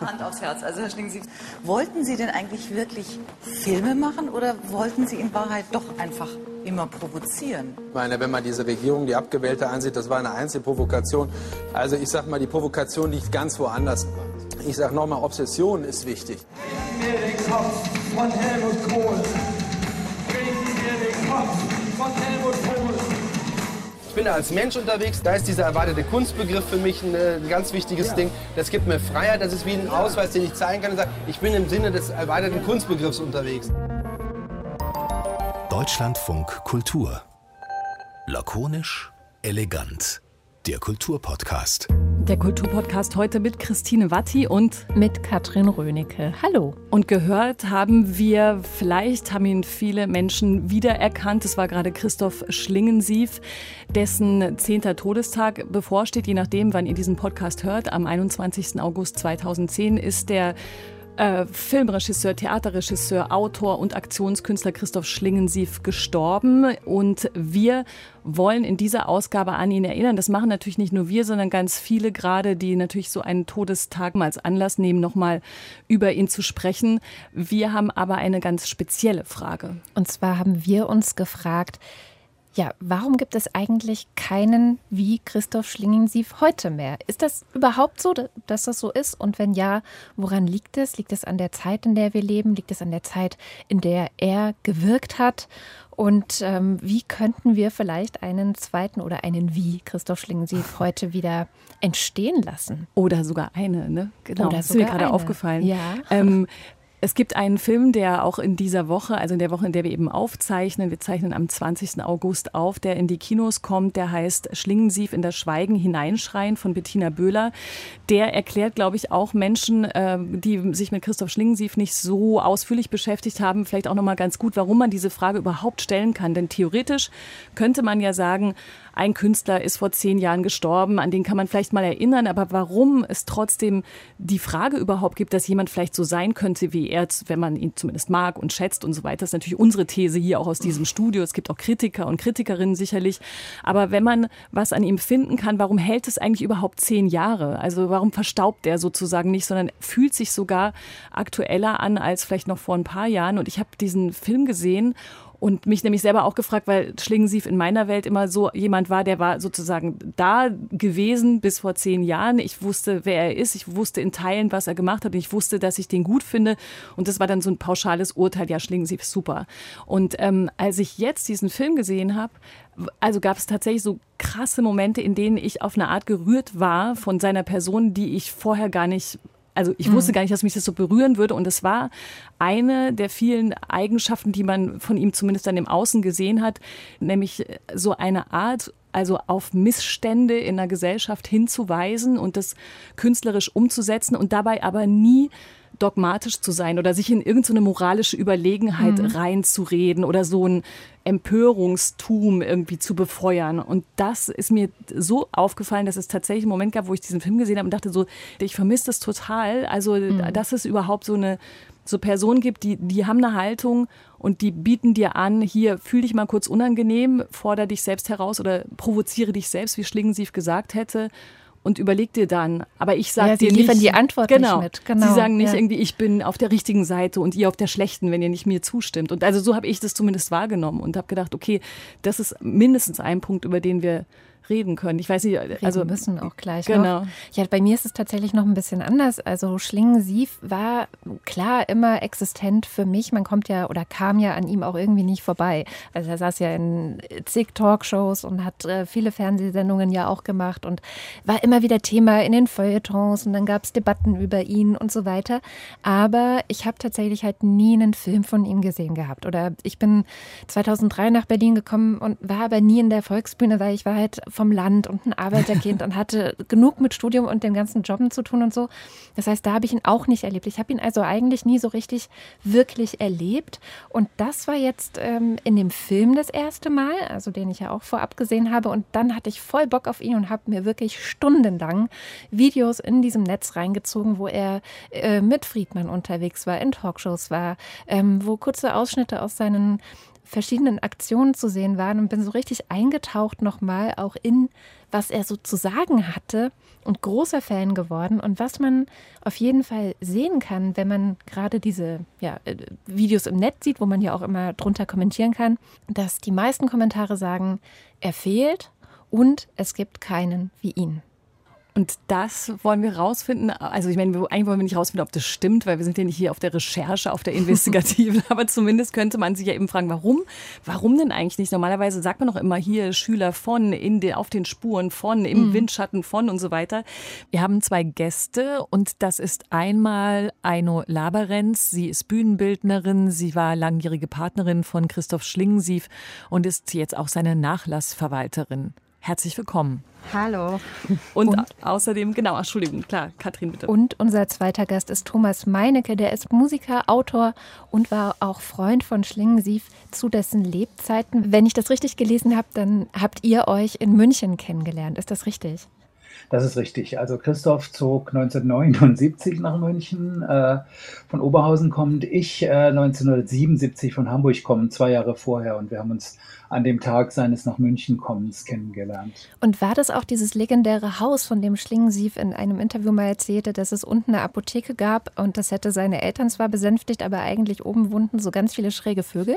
Hand aufs Herz. Also Herr Schlingensief, wollten Sie denn eigentlich wirklich Filme machen oder wollten Sie in Wahrheit doch einfach immer provozieren? Ich meine, wenn man diese Regierung, die Abgewählte ansieht, das war eine Einzelprovokation. Also ich sag mal, die Provokation liegt ganz woanders. Ich sag nochmal, Obsession ist wichtig. Bringen wir den Kopf von Helmut Kohl. Bringen wir den Kopf von Helmut Kohl. Ich bin da als Mensch unterwegs, da ist dieser erwartete Kunstbegriff für mich ein, äh, ein ganz wichtiges ja. Ding. Das gibt mir Freiheit, das ist wie ein Ausweis, den ich zeigen kann und sage, ich bin im Sinne des erweiterten Kunstbegriffs unterwegs. Deutschlandfunk Kultur. Lakonisch, elegant. Der Kulturpodcast. Der Kulturpodcast heute mit Christine Watti und mit Katrin Rönecke. Hallo. Und gehört haben wir, vielleicht haben ihn viele Menschen wiedererkannt. Es war gerade Christoph Schlingensief, dessen zehnter Todestag bevorsteht. Je nachdem, wann ihr diesen Podcast hört, am 21. August 2010 ist der äh, Filmregisseur, Theaterregisseur, Autor und Aktionskünstler Christoph Schlingensief gestorben. Und wir wollen in dieser Ausgabe an ihn erinnern. Das machen natürlich nicht nur wir, sondern ganz viele gerade, die natürlich so einen Todestag als Anlass nehmen, nochmal über ihn zu sprechen. Wir haben aber eine ganz spezielle Frage. Und zwar haben wir uns gefragt, ja, warum gibt es eigentlich keinen wie Christoph Schlingensief heute mehr? Ist das überhaupt so, dass das so ist? Und wenn ja, woran liegt es? Liegt es an der Zeit, in der wir leben? Liegt es an der Zeit, in der er gewirkt hat? Und ähm, wie könnten wir vielleicht einen zweiten oder einen wie Christoph Schlingensief heute wieder entstehen lassen? Oder sogar eine, ne? Genau, Oder das ist mir gerade aufgefallen. Ja. Ähm, es gibt einen Film, der auch in dieser Woche, also in der Woche, in der wir eben aufzeichnen, wir zeichnen am 20. August auf, der in die Kinos kommt, der heißt Schlingensief in das Schweigen hineinschreien von Bettina Böhler. Der erklärt, glaube ich, auch Menschen, äh, die sich mit Christoph Schlingensief nicht so ausführlich beschäftigt haben, vielleicht auch nochmal ganz gut, warum man diese Frage überhaupt stellen kann. Denn theoretisch könnte man ja sagen, ein Künstler ist vor zehn Jahren gestorben, an den kann man vielleicht mal erinnern, aber warum es trotzdem die Frage überhaupt gibt, dass jemand vielleicht so sein könnte wie er, wenn man ihn zumindest mag und schätzt und so weiter, ist natürlich unsere These hier auch aus diesem Studio. Es gibt auch Kritiker und Kritikerinnen sicherlich. Aber wenn man was an ihm finden kann, warum hält es eigentlich überhaupt zehn Jahre? Also warum verstaubt er sozusagen nicht, sondern fühlt sich sogar aktueller an als vielleicht noch vor ein paar Jahren? Und ich habe diesen Film gesehen und mich nämlich selber auch gefragt, weil Schlingensief in meiner Welt immer so jemand war, der war sozusagen da gewesen bis vor zehn Jahren. Ich wusste, wer er ist. Ich wusste in Teilen, was er gemacht hat. Und ich wusste, dass ich den gut finde. Und das war dann so ein pauschales Urteil. Ja, Schlingensief ist super. Und ähm, als ich jetzt diesen Film gesehen habe, also gab es tatsächlich so krasse Momente, in denen ich auf eine Art gerührt war von seiner Person, die ich vorher gar nicht also ich wusste mhm. gar nicht, dass mich das so berühren würde. Und es war eine der vielen Eigenschaften, die man von ihm zumindest dann im Außen gesehen hat, nämlich so eine Art, also auf Missstände in der Gesellschaft hinzuweisen und das künstlerisch umzusetzen und dabei aber nie dogmatisch zu sein oder sich in irgendeine moralische Überlegenheit mhm. reinzureden oder so ein Empörungstum irgendwie zu befeuern. Und das ist mir so aufgefallen, dass es tatsächlich einen Moment gab, wo ich diesen Film gesehen habe und dachte so, ich vermisse das total. Also, mhm. dass es überhaupt so eine so Personen gibt, die, die haben eine Haltung und die bieten dir an, hier fühl dich mal kurz unangenehm, fordere dich selbst heraus oder provoziere dich selbst, wie Schlingensief gesagt hätte und überleg dir dann. Aber ich sage ja, dir liefern nicht, die Antwort genau, nicht mit. Genau. Sie sagen nicht ja. irgendwie, ich bin auf der richtigen Seite und ihr auf der schlechten, wenn ihr nicht mir zustimmt. Und also so habe ich das zumindest wahrgenommen und habe gedacht, okay, das ist mindestens ein Punkt, über den wir reden können. Ich weiß nicht, also reden müssen auch gleich. Genau. Noch. Ja, bei mir ist es tatsächlich noch ein bisschen anders. Also Schlingensief war klar immer existent für mich. Man kommt ja oder kam ja an ihm auch irgendwie nicht vorbei. Also er saß ja in zig Talkshows und hat äh, viele Fernsehsendungen ja auch gemacht und war immer wieder Thema in den Feuilletons und dann gab es Debatten über ihn und so weiter. Aber ich habe tatsächlich halt nie einen Film von ihm gesehen gehabt. Oder ich bin 2003 nach Berlin gekommen und war aber nie in der Volksbühne, weil ich war halt vom Land und ein Arbeiterkind und hatte genug mit Studium und den ganzen Jobben zu tun und so. Das heißt, da habe ich ihn auch nicht erlebt. Ich habe ihn also eigentlich nie so richtig wirklich erlebt. Und das war jetzt ähm, in dem Film das erste Mal, also den ich ja auch vorab gesehen habe. Und dann hatte ich voll Bock auf ihn und habe mir wirklich stundenlang Videos in diesem Netz reingezogen, wo er äh, mit Friedmann unterwegs war, in Talkshows war, ähm, wo kurze Ausschnitte aus seinen verschiedenen Aktionen zu sehen waren und bin so richtig eingetaucht nochmal auch in, was er so zu sagen hatte und großer Fan geworden. Und was man auf jeden Fall sehen kann, wenn man gerade diese ja, äh, Videos im Netz sieht, wo man ja auch immer drunter kommentieren kann, dass die meisten Kommentare sagen, er fehlt und es gibt keinen wie ihn. Und das wollen wir rausfinden. Also ich meine, eigentlich wollen wir nicht rausfinden, ob das stimmt, weil wir sind ja nicht hier auf der Recherche, auf der Investigativen. Aber zumindest könnte man sich ja eben fragen, warum? Warum denn eigentlich nicht? Normalerweise sagt man doch immer hier Schüler von, in den, auf den Spuren von, im mhm. Windschatten von und so weiter. Wir haben zwei Gäste und das ist einmal Aino Laberenz. Sie ist Bühnenbildnerin. Sie war langjährige Partnerin von Christoph Schlingensief und ist jetzt auch seine Nachlassverwalterin. Herzlich willkommen. Hallo. Und, und, außerdem, genau, Entschuldigung, klar, Katrin, bitte. Und unser zweiter Gast ist Thomas Meinecke, der ist Musiker, Autor und war auch Freund von Schlingensief zu dessen Lebzeiten. Wenn ich das richtig gelesen habe, dann habt ihr euch in München kennengelernt. Ist das richtig? Das ist richtig. Also Christoph zog 1979 nach München, äh, von Oberhausen kommend, ich äh, 1977 von Hamburg kommend, zwei Jahre vorher. Und wir haben uns an dem Tag seines nach München kommens kennengelernt. Und war das auch dieses legendäre Haus, von dem Schlingensief in einem Interview mal erzählte, dass es unten eine Apotheke gab und das hätte seine Eltern zwar besänftigt, aber eigentlich oben wohnten so ganz viele schräge Vögel?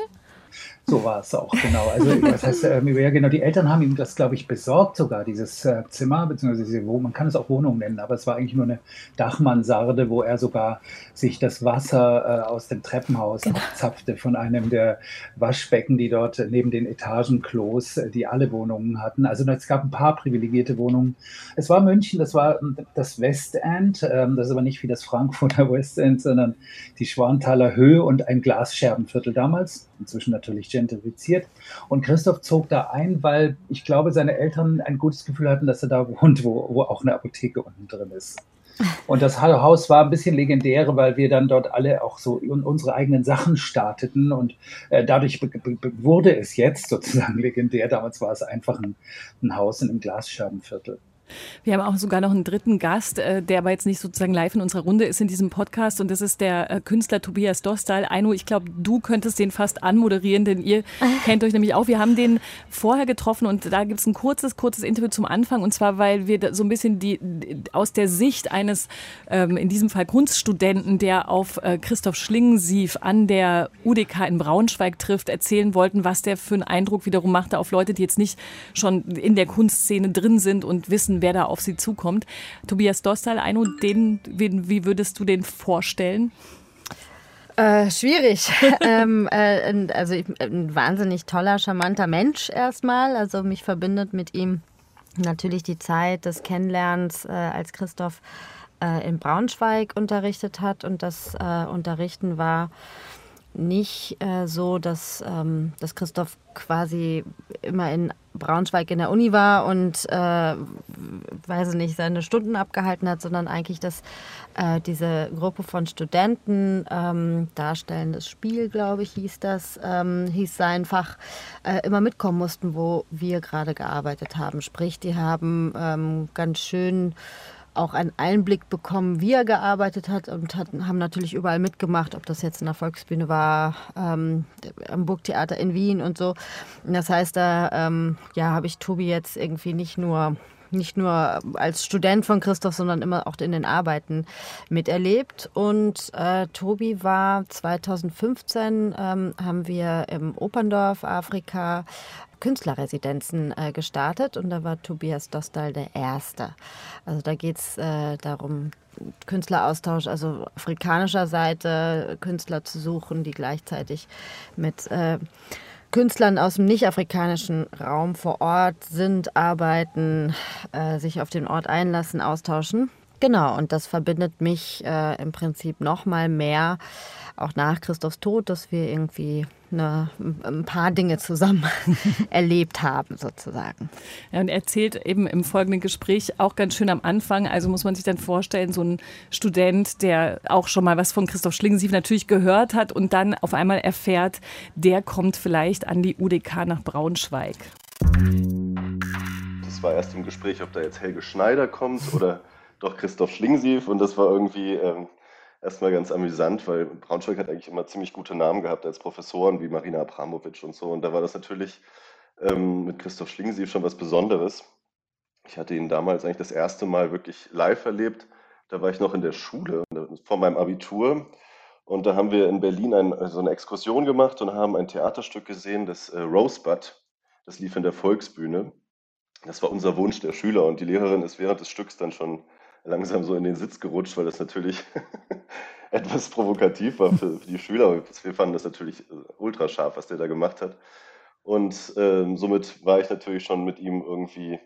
So war es auch, genau. Also, das heißt, äh, ja, genau, die Eltern haben ihm das, glaube ich, besorgt, sogar dieses äh, Zimmer, beziehungsweise diese Wohnung. Man kann es auch Wohnung nennen, aber es war eigentlich nur eine Dachmansarde, wo er sogar sich das Wasser äh, aus dem Treppenhaus genau. abzapfte von einem der Waschbecken, die dort neben den Etagenklos, äh, die alle Wohnungen hatten. Also, es gab ein paar privilegierte Wohnungen. Es war München, das war ähm, das Westend, ähm, das ist aber nicht wie das Frankfurter Westend, sondern die Schwanthaler Höhe und ein Glasscherbenviertel damals. Inzwischen natürlich gentrifiziert. Und Christoph zog da ein, weil ich glaube, seine Eltern ein gutes Gefühl hatten, dass er da wohnt, wo, wo auch eine Apotheke unten drin ist. Und das Haus war ein bisschen legendär, weil wir dann dort alle auch so unsere eigenen Sachen starteten und äh, dadurch wurde es jetzt sozusagen legendär. Damals war es einfach ein, ein Haus in einem Glasscherbenviertel. Wir haben auch sogar noch einen dritten Gast, äh, der aber jetzt nicht sozusagen live in unserer Runde ist in diesem Podcast und das ist der äh, Künstler Tobias Dostal. Aino, ich glaube, du könntest den fast anmoderieren, denn ihr kennt euch nämlich auch. Wir haben den vorher getroffen und da gibt es ein kurzes, kurzes Interview zum Anfang und zwar, weil wir so ein bisschen die aus der Sicht eines, ähm, in diesem Fall Kunststudenten, der auf äh, Christoph Schlingensief an der UDK in Braunschweig trifft, erzählen wollten, was der für einen Eindruck wiederum machte auf Leute, die jetzt nicht schon in der Kunstszene drin sind und wissen, wer da auf sie zukommt. Tobias Dostal, Eino, den, wie würdest du den vorstellen? Äh, schwierig. ähm, äh, also ein wahnsinnig toller, charmanter Mensch erstmal. Also mich verbindet mit ihm natürlich die Zeit des Kennenlernens, äh, als Christoph äh, in Braunschweig unterrichtet hat. Und das äh, Unterrichten war nicht äh, so, dass, ähm, dass Christoph quasi immer in Braunschweig in der Uni war und, äh, weiß ich nicht, seine Stunden abgehalten hat, sondern eigentlich, dass äh, diese Gruppe von Studenten, ähm, darstellendes Spiel, glaube ich, hieß das, ähm, hieß sein Fach, äh, immer mitkommen mussten, wo wir gerade gearbeitet haben. Sprich, die haben ähm, ganz schön auch einen Einblick bekommen, wie er gearbeitet hat und hat, haben natürlich überall mitgemacht, ob das jetzt in der Volksbühne war, ähm, am Burgtheater in Wien und so. Das heißt, da ähm, ja, habe ich Tobi jetzt irgendwie nicht nur nicht nur als Student von Christoph, sondern immer auch in den Arbeiten miterlebt. Und äh, Tobi war 2015, ähm, haben wir im Operndorf Afrika Künstlerresidenzen äh, gestartet und da war Tobias Dostal der Erste. Also da geht es äh, darum, Künstleraustausch, also afrikanischer Seite Künstler zu suchen, die gleichzeitig mit äh, Künstlern aus dem nicht-afrikanischen Raum vor Ort sind, arbeiten, äh, sich auf den Ort einlassen, austauschen. Genau, und das verbindet mich äh, im Prinzip noch mal mehr, auch nach Christophs Tod, dass wir irgendwie eine, ein paar Dinge zusammen erlebt haben, sozusagen. Ja, und er erzählt eben im folgenden Gespräch auch ganz schön am Anfang, also muss man sich dann vorstellen, so ein Student, der auch schon mal was von Christoph Schlingensief natürlich gehört hat und dann auf einmal erfährt, der kommt vielleicht an die UDK nach Braunschweig. Das war erst im Gespräch, ob da jetzt Helge Schneider kommt oder doch Christoph Schlingensief und das war irgendwie... Ähm erstmal ganz amüsant, weil Braunschweig hat eigentlich immer ziemlich gute Namen gehabt als Professoren wie Marina Abramovic und so. Und da war das natürlich ähm, mit Christoph Schlingensief schon was Besonderes. Ich hatte ihn damals eigentlich das erste Mal wirklich live erlebt. Da war ich noch in der Schule vor meinem Abitur. Und da haben wir in Berlin ein, so eine Exkursion gemacht und haben ein Theaterstück gesehen, das äh, Rosebud. Das lief in der Volksbühne. Das war unser Wunsch der Schüler. Und die Lehrerin ist während des Stücks dann schon langsam so in den Sitz gerutscht, weil das natürlich etwas provokativ war für, für, die Schüler. Wir fanden das natürlich äh, ultra scharf, was der da gemacht hat. Und ähm, somit war ich natürlich schon mit ihm irgendwie,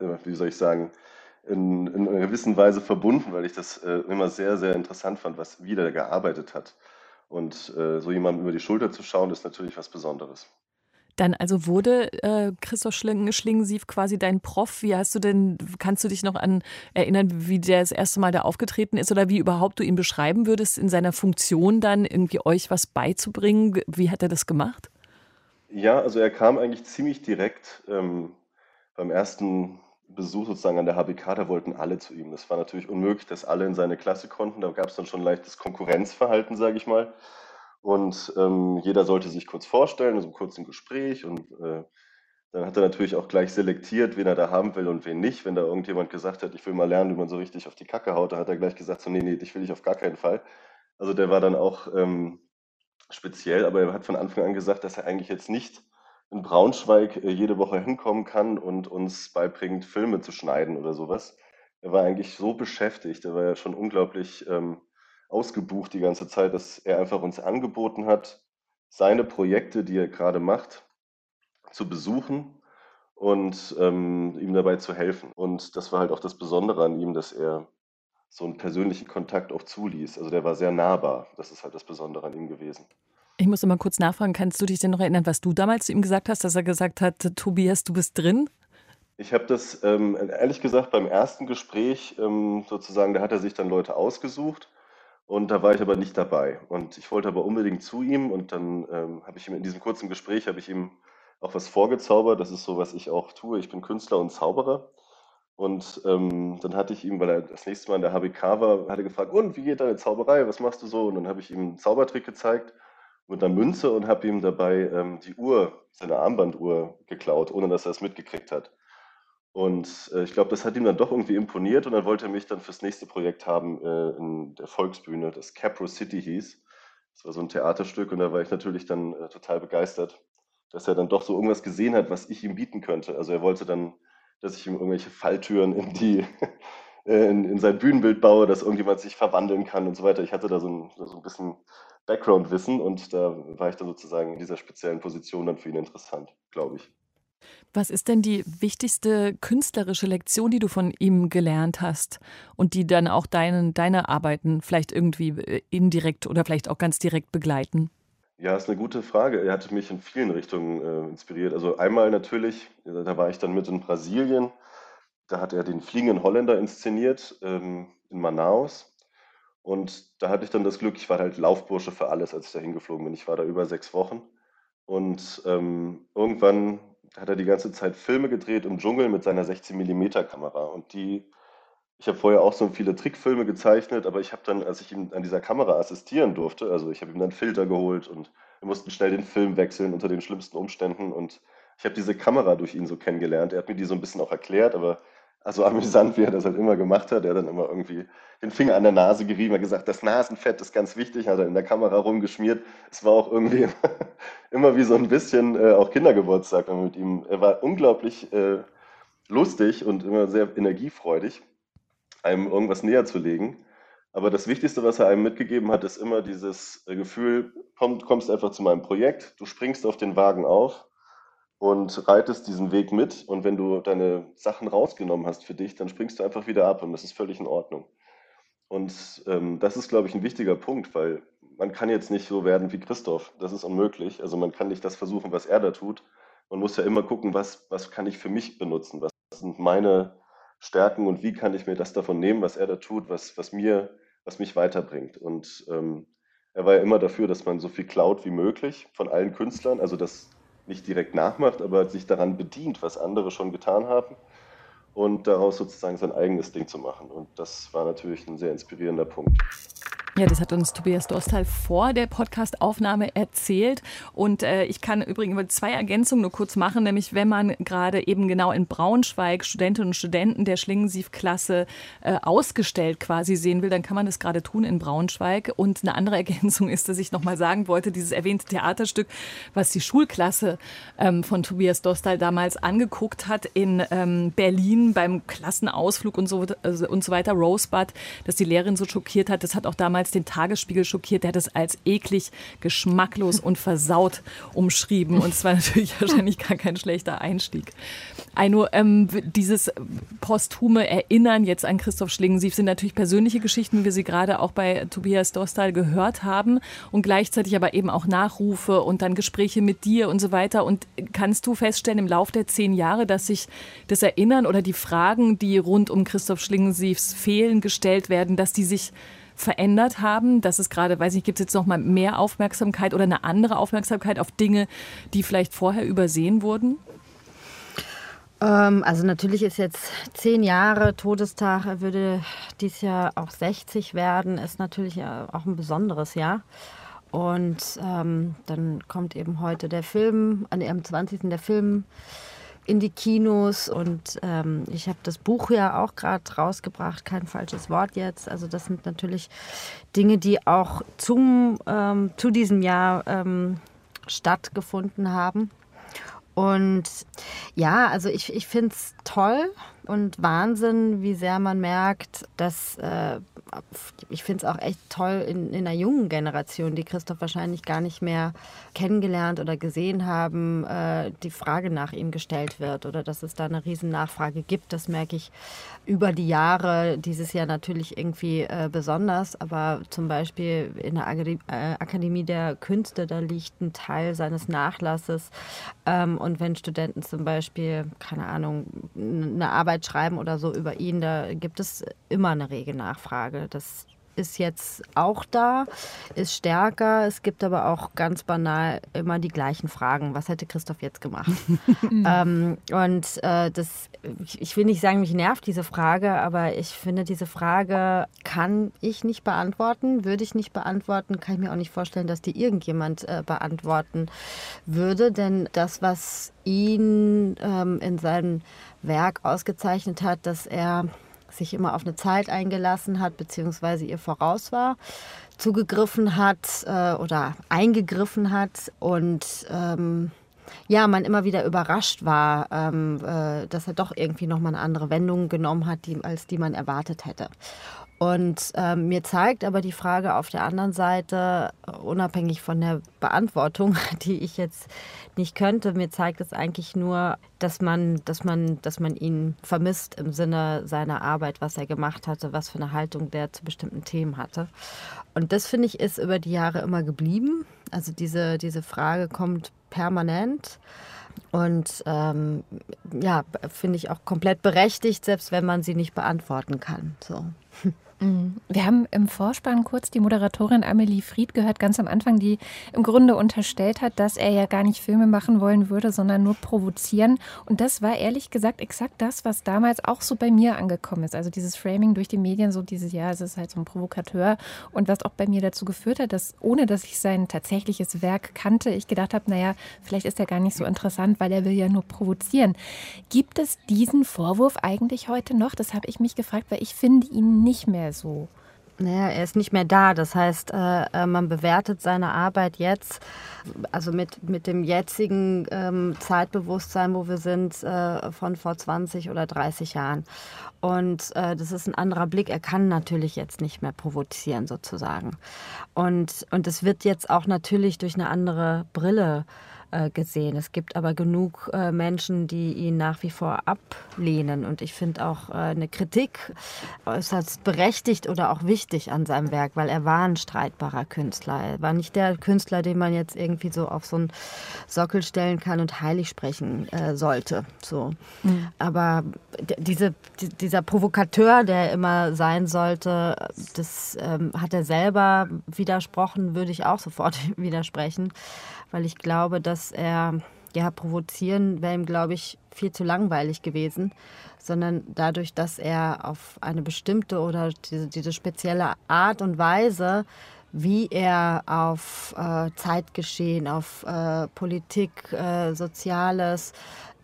äh, wie soll ich sagen, in, in, einer gewissen Weise verbunden, weil ich das äh, immer sehr, sehr interessant fand, was wie der gearbeitet hat. Und äh, so jemandem über die Schulter zu schauen, ist natürlich was Besonderes. Dann also wurde äh, Christoph Schling Schlingensief quasi dein Prof. Wie hast du denn, kannst du dich noch an erinnern, wie der das erste Mal da aufgetreten ist oder wie überhaupt du ihn beschreiben würdest, in seiner Funktion dann irgendwie euch was beizubringen? Wie hat er das gemacht? Ja, also er kam eigentlich ziemlich direkt ähm, beim ersten Besuch sozusagen an der HBK, da wollten alle zu ihm. Das war natürlich unmöglich, dass alle in seine Klasse konnten. Da gab es dann schon leichtes Konkurrenzverhalten, sage ich mal. Und ähm, jeder sollte sich kurz vorstellen, also kurz ein Gespräch. Und äh, dann hat er natürlich auch gleich selektiert, wen er da haben will und wen nicht. Wenn da irgendjemand gesagt hat, ich will mal lernen, wie man so richtig auf die Kacke haut, dann hat er gleich gesagt, so, nee, nee, dich will ich auf gar keinen Fall. Also der war dann auch ähm, speziell, aber er hat von Anfang an gesagt, dass er eigentlich jetzt nicht in Braunschweig äh, jede Woche hinkommen kann und uns beibringt, Filme zu schneiden oder sowas. Er war eigentlich so beschäftigt, er war ja schon unglaublich ähm, ausgebucht die ganze Zeit, dass er einfach uns angeboten hat, seine Projekte, die er gerade macht, zu besuchen und ähm, ihm dabei zu helfen. Und das war halt auch das Besondere an ihm, dass er so einen persönlichen Kontakt auch zuließ. Also der war sehr nahbar. Das ist halt das Besondere an ihm gewesen. Ich muss immer kurz nachfragen, kannst du dich denn noch erinnern, was du damals zu ihm gesagt hast, dass er gesagt hat, Tobias, du bist drin? Ich habe das ähm, ehrlich gesagt beim ersten Gespräch ähm, sozusagen, da hat er sich dann Leute ausgesucht und da war ich aber nicht dabei. Und ich wollte aber unbedingt zu ihm und dann ähm, habe ich ihm in diesem kurzen Gespräch habe ich ihm auch was vorgezaubert. Das ist so, was ich auch tue. Ich bin Künstler und Zauberer. Und ähm, dann hatte ich ihm, weil er das nächste Mal in der HBK war, hat er gefragt, und wie geht deine Zauberei? Was machst du so? Und dann habe ich ihm einen Zaubertrick gezeigt mit einer Münze und habe ihm dabei ähm, die Uhr, seine Armbanduhr geklaut, ohne dass er es mitgekriegt hat. Und äh, ich glaube, das hat ihm dann doch irgendwie imponiert und dann wollte er mich dann fürs nächste Projekt haben äh, in der Volksbühne, das Capro City hieß. Das war so ein Theaterstück und da war ich natürlich dann äh, total begeistert, dass er dann doch so irgendwas gesehen hat, was ich ihm bieten könnte. Also er wollte dann dass ich ihm irgendwelche Falltüren in die in, in, sein Bühnenbild baue, dass irgendjemand sich verwandeln kann und so weiter. Ich hatte da so ein, so ein bisschen Background-Wissen und da war ich dann sozusagen in dieser speziellen Position dann für ihn interessant, glaube ich. Was ist denn die wichtigste künstlerische Lektion, die du von ihm gelernt hast und die dann auch deinen, deine Arbeiten vielleicht irgendwie äh, indirekt oder vielleicht auch ganz direkt begleiten? Ja, ist eine gute Frage. Er hat mich in vielen Richtungen äh, inspiriert. Also einmal natürlich, da war ich dann mit in Brasilien. Da hat er den Fliegenden Holländer inszeniert ähm, in Manaus. Und da hatte ich dann das Glück, ich war halt Laufbursche für alles, als ich da hingeflogen bin. Ich war da über sechs Wochen. Und ähm, irgendwann hat er die ganze Zeit Filme gedreht im Dschungel mit seiner 16mm Kamera. Und die ich habe vorher auch so viele Trickfilme gezeichnet, aber ich habe dann, als ich ihm an dieser Kamera assistieren durfte, also ich habe ihm dann Filter geholt und wir mussten schnell den Film wechseln unter den schlimmsten Umständen und ich habe diese Kamera durch ihn so kennengelernt. Er hat mir die so ein bisschen auch erklärt, aber also amüsant, wie er das halt immer gemacht hat. Er hat dann immer irgendwie den Finger an der Nase gerieben, hat gesagt, das Nasenfett ist ganz wichtig, hat er in der Kamera rumgeschmiert. Es war auch irgendwie immer wie so ein bisschen äh, auch Kindergeburtstag mit ihm. Er war unglaublich äh, lustig und immer sehr energiefreudig einem irgendwas näher zu legen. Aber das Wichtigste, was er einem mitgegeben hat, ist immer dieses äh, Gefühl, komm, kommst einfach zu meinem Projekt, du springst auf den Wagen auf und reitest diesen Weg mit. Und wenn du deine Sachen rausgenommen hast für dich, dann springst du einfach wieder ab und das ist völlig in Ordnung. Und ähm, das ist, glaube ich, ein wichtiger Punkt, weil man kann jetzt nicht so werden wie Christoph. Das ist unmöglich. Also man kann nicht das versuchen, was er da tut. Man muss ja immer gucken, was, was kann ich für mich benutzen? Was sind meine stärken und wie kann ich mir das davon nehmen, was er da tut, was, was mir, was mich weiterbringt. Und ähm, er war ja immer dafür, dass man so viel klaut wie möglich von allen Künstlern, also das nicht direkt nachmacht, aber sich daran bedient, was andere schon getan haben. und daraus sozusagen sein eigenes Ding zu machen. Und das war natürlich ein sehr inspirierender Punkt. Ja, das hat uns Tobias Dostal vor der Podcastaufnahme erzählt. Und äh, ich kann übrigens zwei Ergänzungen nur kurz machen, nämlich wenn man gerade eben genau in Braunschweig Studentinnen und Studenten der Schlingensief-Klasse äh, ausgestellt quasi sehen will, dann kann man das gerade tun in Braunschweig. Und eine andere Ergänzung ist, dass ich nochmal sagen wollte, dieses erwähnte Theaterstück, was die Schulklasse ähm, von Tobias Dostal damals angeguckt hat in ähm, Berlin beim Klassenausflug und so, also, und so weiter, Rosebud, dass die Lehrerin so schockiert hat, das hat auch damals damals den Tagesspiegel schockiert. Der hat es als eklig, geschmacklos und versaut umschrieben. Und es war natürlich wahrscheinlich gar kein schlechter Einstieg. Eino, ähm, dieses posthume Erinnern jetzt an Christoph Schlingensief sind natürlich persönliche Geschichten, wie wir sie gerade auch bei Tobias Dostal gehört haben. Und gleichzeitig aber eben auch Nachrufe und dann Gespräche mit dir und so weiter. Und kannst du feststellen im Laufe der zehn Jahre, dass sich das Erinnern oder die Fragen, die rund um Christoph Schlingensiefs fehlen, gestellt werden, dass die sich verändert haben? Dass es gerade, weiß ich, gibt es jetzt noch mal mehr Aufmerksamkeit oder eine andere Aufmerksamkeit auf Dinge, die vielleicht vorher übersehen wurden? Ähm, also natürlich ist jetzt zehn Jahre Todestag, er würde dieses Jahr auch 60 werden, ist natürlich auch ein besonderes Jahr. Und ähm, dann kommt eben heute der Film, an dem 20. der Film in die Kinos und ähm, ich habe das Buch ja auch gerade rausgebracht, kein falsches Wort jetzt. Also das sind natürlich Dinge, die auch zum, ähm, zu diesem Jahr ähm, stattgefunden haben. Und ja, also ich, ich finde es toll und Wahnsinn, wie sehr man merkt, dass äh, ich finde es auch echt toll in, in einer jungen Generation, die Christoph wahrscheinlich gar nicht mehr kennengelernt oder gesehen haben, äh, die Frage nach ihm gestellt wird oder dass es da eine riesen Nachfrage gibt. Das merke ich über die Jahre, dieses Jahr natürlich irgendwie äh, besonders, aber zum Beispiel in der Akademie, äh, Akademie der Künste, da liegt ein Teil seines Nachlasses. Ähm, und wenn Studenten zum Beispiel, keine Ahnung, eine Arbeit schreiben oder so über ihn, da gibt es immer eine rege Nachfrage. Das ist jetzt auch da, ist stärker. Es gibt aber auch ganz banal immer die gleichen Fragen. Was hätte Christoph jetzt gemacht? ähm, und äh, das, ich will nicht sagen, mich nervt diese Frage, aber ich finde, diese Frage kann ich nicht beantworten, würde ich nicht beantworten, kann ich mir auch nicht vorstellen, dass die irgendjemand äh, beantworten würde. Denn das, was ihn ähm, in seinem Werk ausgezeichnet hat, dass er sich immer auf eine Zeit eingelassen hat, beziehungsweise ihr voraus war, zugegriffen hat äh, oder eingegriffen hat und ähm, ja, man immer wieder überrascht war, ähm, äh, dass er doch irgendwie nochmal eine andere Wendung genommen hat, die, als die man erwartet hätte. Und ähm, mir zeigt aber die Frage auf der anderen Seite, unabhängig von der Beantwortung, die ich jetzt nicht könnte, mir zeigt es eigentlich nur, dass man, dass man, dass man ihn vermisst im Sinne seiner Arbeit, was er gemacht hatte, was für eine Haltung der zu bestimmten Themen hatte. Und das finde ich ist über die Jahre immer geblieben. Also diese, diese Frage kommt permanent. Und ähm, ja, finde ich auch komplett berechtigt, selbst wenn man sie nicht beantworten kann. So. Mhm. Wir haben im Vorspann kurz die Moderatorin Amelie Fried gehört, ganz am Anfang, die im Grunde unterstellt hat, dass er ja gar nicht Filme machen wollen würde, sondern nur provozieren. Und das war ehrlich gesagt exakt das, was damals auch so bei mir angekommen ist. Also dieses Framing durch die Medien, so dieses, ja, es ist halt so ein Provokateur. Und was auch bei mir dazu geführt hat, dass ohne dass ich sein tatsächliches Werk kannte, ich gedacht habe, naja, vielleicht ist er gar nicht so interessant, weil er will ja nur provozieren. Gibt es diesen Vorwurf eigentlich heute noch? Das habe ich mich gefragt, weil ich finde ihn nicht mehr mehr so. Naja, er ist nicht mehr da. Das heißt, äh, äh, man bewertet seine Arbeit jetzt, also mit, mit dem jetzigen ähm, Zeitbewusstsein, wo wir sind, äh, von vor 20 oder 30 Jahren. Und äh, das ist ein anderer Blick. Er kann natürlich jetzt nicht mehr provozieren, sozusagen. Und, und es wird jetzt auch natürlich durch eine andere Brille äh, gesehen. Es gibt aber genug äh, Menschen, die ihn nach wie vor ablehnen. Und ich finde auch äh, eine Kritik äußerst berechtigt oder auch wichtig an seinem Werk, weil er war ein streitbarer Künstler. Er war nicht der Künstler, den man jetzt irgendwie so auf so einen Sockel stellen kann und heilig sprechen äh, sollte. So. Mhm. Aber diese, dieser Provokateur, der immer sein sollte, das ähm, hat er selber widersprochen, würde ich auch sofort widersprechen weil ich glaube, dass er ja, provozieren wäre ihm, glaube ich, viel zu langweilig gewesen, sondern dadurch, dass er auf eine bestimmte oder diese, diese spezielle Art und Weise, wie er auf äh, Zeitgeschehen, auf äh, Politik, äh, Soziales,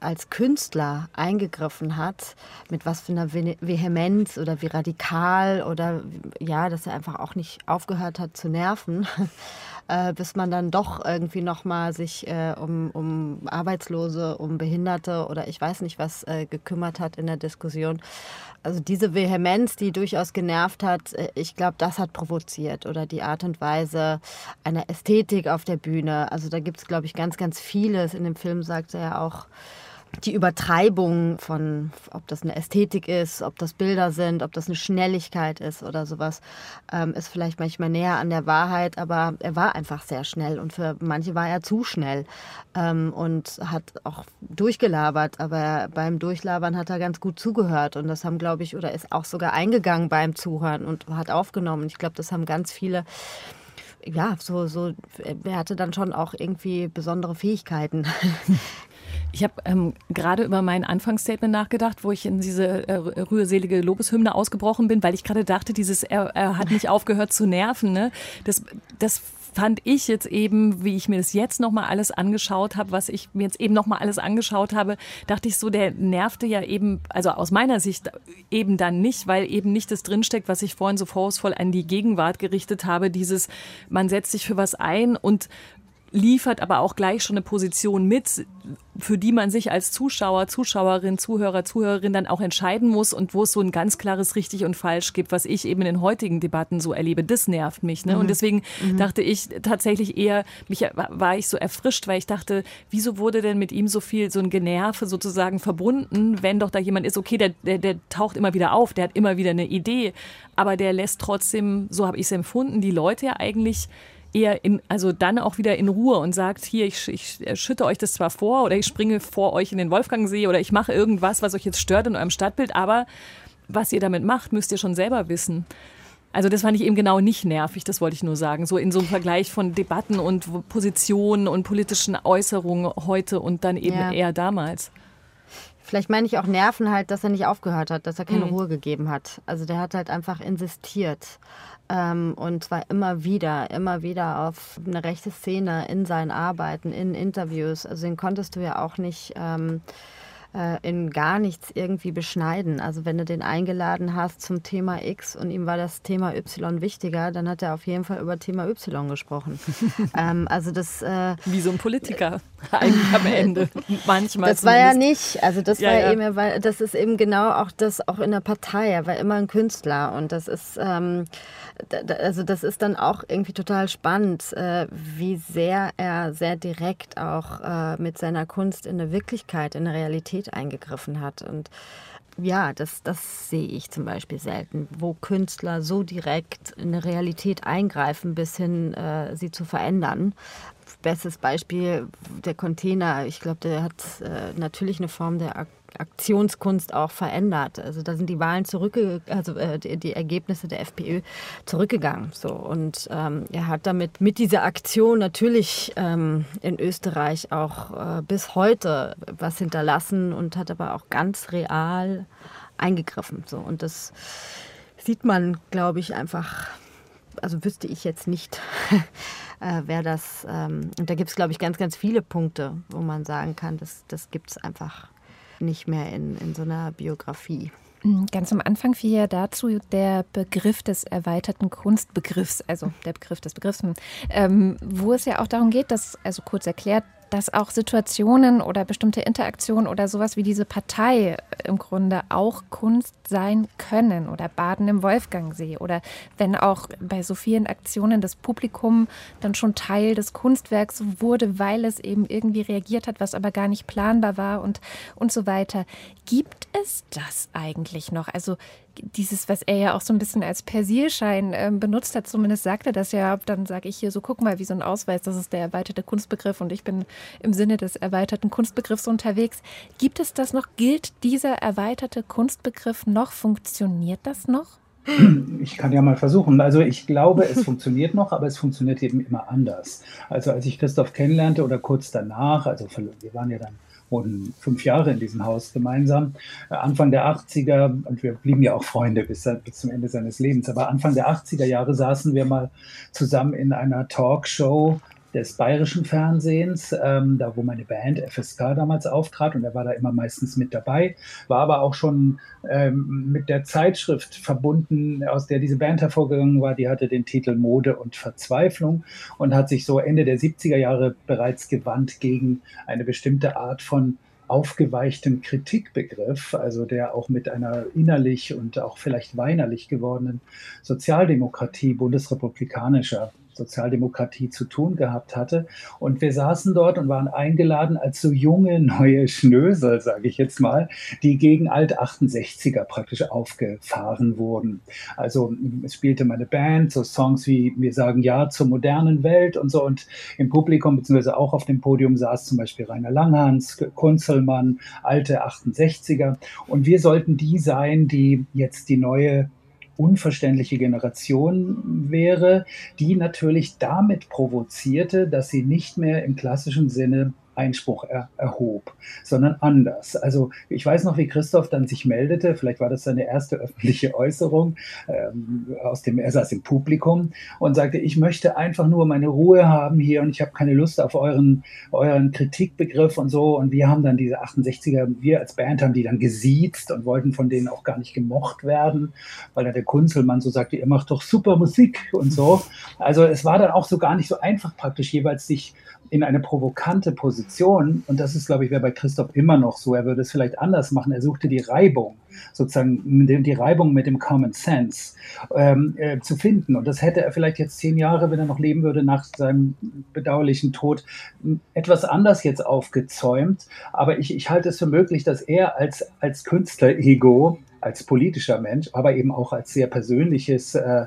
als Künstler eingegriffen hat, mit was für einer Vehemenz oder wie radikal oder ja, dass er einfach auch nicht aufgehört hat zu nerven, äh, bis man dann doch irgendwie nochmal sich äh, um, um Arbeitslose, um Behinderte oder ich weiß nicht was äh, gekümmert hat in der Diskussion. Also diese Vehemenz, die durchaus genervt hat, äh, ich glaube, das hat provoziert oder die Art und Weise einer Ästhetik auf der Bühne. Also da gibt es, glaube ich, ganz, ganz vieles. In dem Film sagt er ja auch, die Übertreibung von, ob das eine Ästhetik ist, ob das Bilder sind, ob das eine Schnelligkeit ist oder sowas, ähm, ist vielleicht manchmal näher an der Wahrheit, aber er war einfach sehr schnell und für manche war er zu schnell ähm, und hat auch durchgelabert, aber beim Durchlabern hat er ganz gut zugehört und das haben, glaube ich, oder ist auch sogar eingegangen beim Zuhören und hat aufgenommen. Ich glaube, das haben ganz viele ja, so, so, er hatte dann schon auch irgendwie besondere Fähigkeiten. Ich habe ähm, gerade über mein Anfangsstatement nachgedacht, wo ich in diese äh, rührselige Lobeshymne ausgebrochen bin, weil ich gerade dachte, dieses er, er, hat nicht aufgehört zu nerven. Ne? Das, das fand ich jetzt eben, wie ich mir das jetzt nochmal alles angeschaut habe, was ich mir jetzt eben nochmal alles angeschaut habe, dachte ich so, der nervte ja eben, also aus meiner Sicht eben dann nicht, weil eben nicht das drinsteckt, was ich vorhin so vorwurfsvoll an die Gegenwart gerichtet habe, dieses, man setzt sich für was ein und liefert aber auch gleich schon eine Position mit, für die man sich als Zuschauer, Zuschauerin, Zuhörer, Zuhörerin dann auch entscheiden muss und wo es so ein ganz klares richtig und falsch gibt, was ich eben in den heutigen Debatten so erlebe. Das nervt mich. Ne? Mhm. Und deswegen mhm. dachte ich tatsächlich eher, mich war ich so erfrischt, weil ich dachte, wieso wurde denn mit ihm so viel, so ein Generve sozusagen verbunden, wenn doch da jemand ist, okay, der, der, der taucht immer wieder auf, der hat immer wieder eine Idee, aber der lässt trotzdem, so habe ich es empfunden, die Leute ja eigentlich eher in, also dann auch wieder in Ruhe und sagt, hier, ich, ich schütte euch das zwar vor oder ich springe vor euch in den Wolfgangsee oder ich mache irgendwas, was euch jetzt stört in eurem Stadtbild, aber was ihr damit macht, müsst ihr schon selber wissen. Also das fand ich eben genau nicht nervig, das wollte ich nur sagen. So in so einem Vergleich von Debatten und Positionen und politischen Äußerungen heute und dann eben ja. eher damals. Vielleicht meine ich auch Nerven halt, dass er nicht aufgehört hat, dass er keine mhm. Ruhe gegeben hat. Also der hat halt einfach insistiert. Ähm, und zwar immer wieder, immer wieder auf eine rechte Szene in seinen Arbeiten, in Interviews. Also den konntest du ja auch nicht ähm, äh, in gar nichts irgendwie beschneiden. Also wenn du den eingeladen hast zum Thema X und ihm war das Thema Y wichtiger, dann hat er auf jeden Fall über Thema Y gesprochen. ähm, also das äh, wie so ein Politiker eigentlich am Ende manchmal. Das war ja nicht. Also das ja, war ja. eben, weil das ist eben genau auch das auch in der Partei. Er war immer ein Künstler und das ist ähm, also das ist dann auch irgendwie total spannend, äh, wie sehr er sehr direkt auch äh, mit seiner Kunst in der Wirklichkeit, in der Realität eingegriffen hat. Und ja, das, das sehe ich zum Beispiel selten, wo Künstler so direkt in der Realität eingreifen, bis hin äh, sie zu verändern. Bestes Beispiel der Container. Ich glaube, der hat äh, natürlich eine Form der Aktionskunst auch verändert. Also da sind die Wahlen zurückgegangen, also äh, die, die, Ergebnisse der FPÖ zurückgegangen. So und ähm, er hat damit mit dieser Aktion natürlich ähm, in Österreich auch äh, bis heute was hinterlassen und hat aber auch ganz real eingegriffen. So und das sieht man, glaube ich, einfach. Also wüsste ich jetzt nicht, äh, wer das. Ähm, und da gibt es, glaube ich, ganz, ganz viele Punkte, wo man sagen kann, das, das gibt es einfach nicht mehr in, in so einer Biografie. Mhm, ganz am Anfang fiel ja dazu der Begriff des erweiterten Kunstbegriffs, also der Begriff des Begriffs, ähm, wo es ja auch darum geht, dass, also kurz erklärt, dass auch Situationen oder bestimmte Interaktionen oder sowas wie diese Partei im Grunde auch Kunst sein können oder Baden im Wolfgangsee oder wenn auch bei so vielen Aktionen das Publikum dann schon Teil des Kunstwerks wurde, weil es eben irgendwie reagiert hat, was aber gar nicht planbar war und, und so weiter. Gibt es das eigentlich noch? Also dieses, was er ja auch so ein bisschen als Persilschein äh, benutzt hat, zumindest sagte das ja, dann sage ich hier so, guck mal, wie so ein Ausweis, das ist der erweiterte Kunstbegriff und ich bin im Sinne des erweiterten Kunstbegriffs unterwegs. Gibt es das noch? Gilt dieser erweiterte Kunstbegriff noch? Funktioniert das noch? Ich kann ja mal versuchen. Also ich glaube, es funktioniert noch, aber es funktioniert eben immer anders. Also als ich Christoph kennenlernte oder kurz danach, also wir waren ja dann wurden fünf Jahre in diesem Haus gemeinsam. Äh, Anfang der 80er, und wir blieben ja auch Freunde bis, bis zum Ende seines Lebens, aber Anfang der 80er Jahre saßen wir mal zusammen in einer Talkshow des bayerischen Fernsehens, ähm, da wo meine Band FSK damals auftrat und er war da immer meistens mit dabei, war aber auch schon ähm, mit der Zeitschrift verbunden, aus der diese Band hervorgegangen war. Die hatte den Titel Mode und Verzweiflung und hat sich so Ende der 70er Jahre bereits gewandt gegen eine bestimmte Art von aufgeweichtem Kritikbegriff, also der auch mit einer innerlich und auch vielleicht weinerlich gewordenen Sozialdemokratie bundesrepublikanischer Sozialdemokratie zu tun gehabt hatte. Und wir saßen dort und waren eingeladen als so junge neue Schnösel, sage ich jetzt mal, die gegen Alt-68er praktisch aufgefahren wurden. Also es spielte meine Band, so Songs wie Wir sagen Ja zur modernen Welt und so. Und im Publikum, beziehungsweise auch auf dem Podium, saß zum Beispiel Rainer Langhans, Kunzelmann, alte 68er. Und wir sollten die sein, die jetzt die neue unverständliche Generation wäre, die natürlich damit provozierte, dass sie nicht mehr im klassischen Sinne Einspruch er, erhob, sondern anders. Also ich weiß noch, wie Christoph dann sich meldete, vielleicht war das seine erste öffentliche Äußerung, ähm, aus dem, er saß im Publikum und sagte, ich möchte einfach nur meine Ruhe haben hier und ich habe keine Lust auf euren, euren Kritikbegriff und so. Und wir haben dann diese 68er, wir als Band haben die dann gesiezt und wollten von denen auch gar nicht gemocht werden, weil dann der Kunzelmann so sagte, ihr macht doch super Musik und so. Also es war dann auch so gar nicht so einfach praktisch jeweils sich in eine provokante Position, und das ist, glaube ich, wäre bei Christoph immer noch so, er würde es vielleicht anders machen, er suchte die Reibung, sozusagen die Reibung mit dem Common Sense ähm, äh, zu finden. Und das hätte er vielleicht jetzt zehn Jahre, wenn er noch leben würde, nach seinem bedauerlichen Tod, etwas anders jetzt aufgezäumt. Aber ich, ich halte es für möglich, dass er als, als Künstler-Ego, als politischer Mensch, aber eben auch als sehr persönliches äh,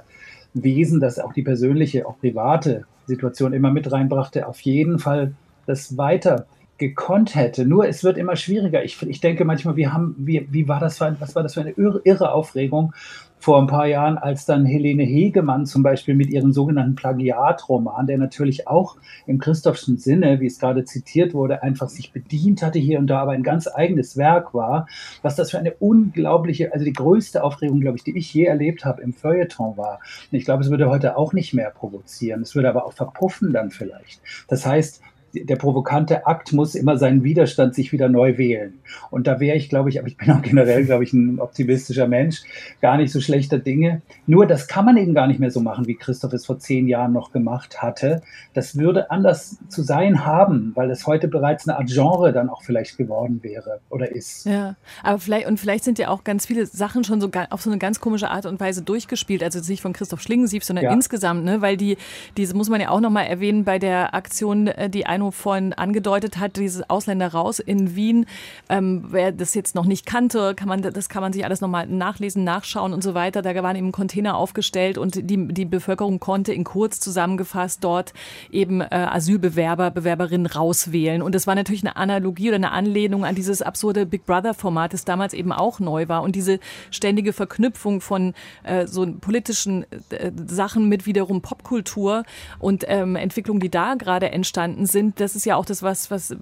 Wesen, das auch die persönliche, auch private Situation immer mit reinbrachte, auf jeden Fall das weiter gekonnt hätte. Nur es wird immer schwieriger. Ich, ich denke manchmal, wir haben, wie, wie war das, was war das für eine irre Aufregung vor ein paar Jahren, als dann Helene Hegemann zum Beispiel mit ihrem sogenannten Plagiatroman, der natürlich auch im Christophschen Sinne, wie es gerade zitiert wurde, einfach sich bedient hatte hier und da, aber ein ganz eigenes Werk war, was das für eine unglaubliche, also die größte Aufregung, glaube ich, die ich je erlebt habe im Feuilleton war. Und ich glaube, es würde heute auch nicht mehr provozieren. Es würde aber auch verpuffen dann vielleicht. Das heißt, der provokante Akt muss immer seinen Widerstand sich wieder neu wählen. Und da wäre ich, glaube ich, aber ich bin auch generell, glaube ich, ein optimistischer Mensch, gar nicht so schlechter Dinge. Nur das kann man eben gar nicht mehr so machen, wie Christoph es vor zehn Jahren noch gemacht hatte. Das würde anders zu sein haben, weil es heute bereits eine Art Genre dann auch vielleicht geworden wäre oder ist. Ja, aber vielleicht, und vielleicht sind ja auch ganz viele Sachen schon so auf so eine ganz komische Art und Weise durchgespielt. Also nicht von Christoph Schlingensief, sondern ja. insgesamt, ne? weil die, diese muss man ja auch nochmal erwähnen bei der Aktion, äh, die Aino vorhin angedeutet hat, dieses Ausländer raus in Wien. Ähm, wer das jetzt noch nicht kannte, kann man, das kann man sich alles nochmal nachlesen, nachschauen und so weiter. Da waren eben Container aufgestellt und die, die Bevölkerung konnte in kurz zusammengefasst dort eben äh, Asylbewerber, Bewerberinnen rauswählen. Und das war natürlich eine Analogie oder eine Anlehnung an dieses absurde Big Brother-Format, das damals eben auch neu war. Und diese ständige Verknüpfung von äh, so politischen äh, Sachen mit wiederum Popkultur und ähm, Entwicklungen, die da gerade entstanden sind, das ist ja auch das, was, was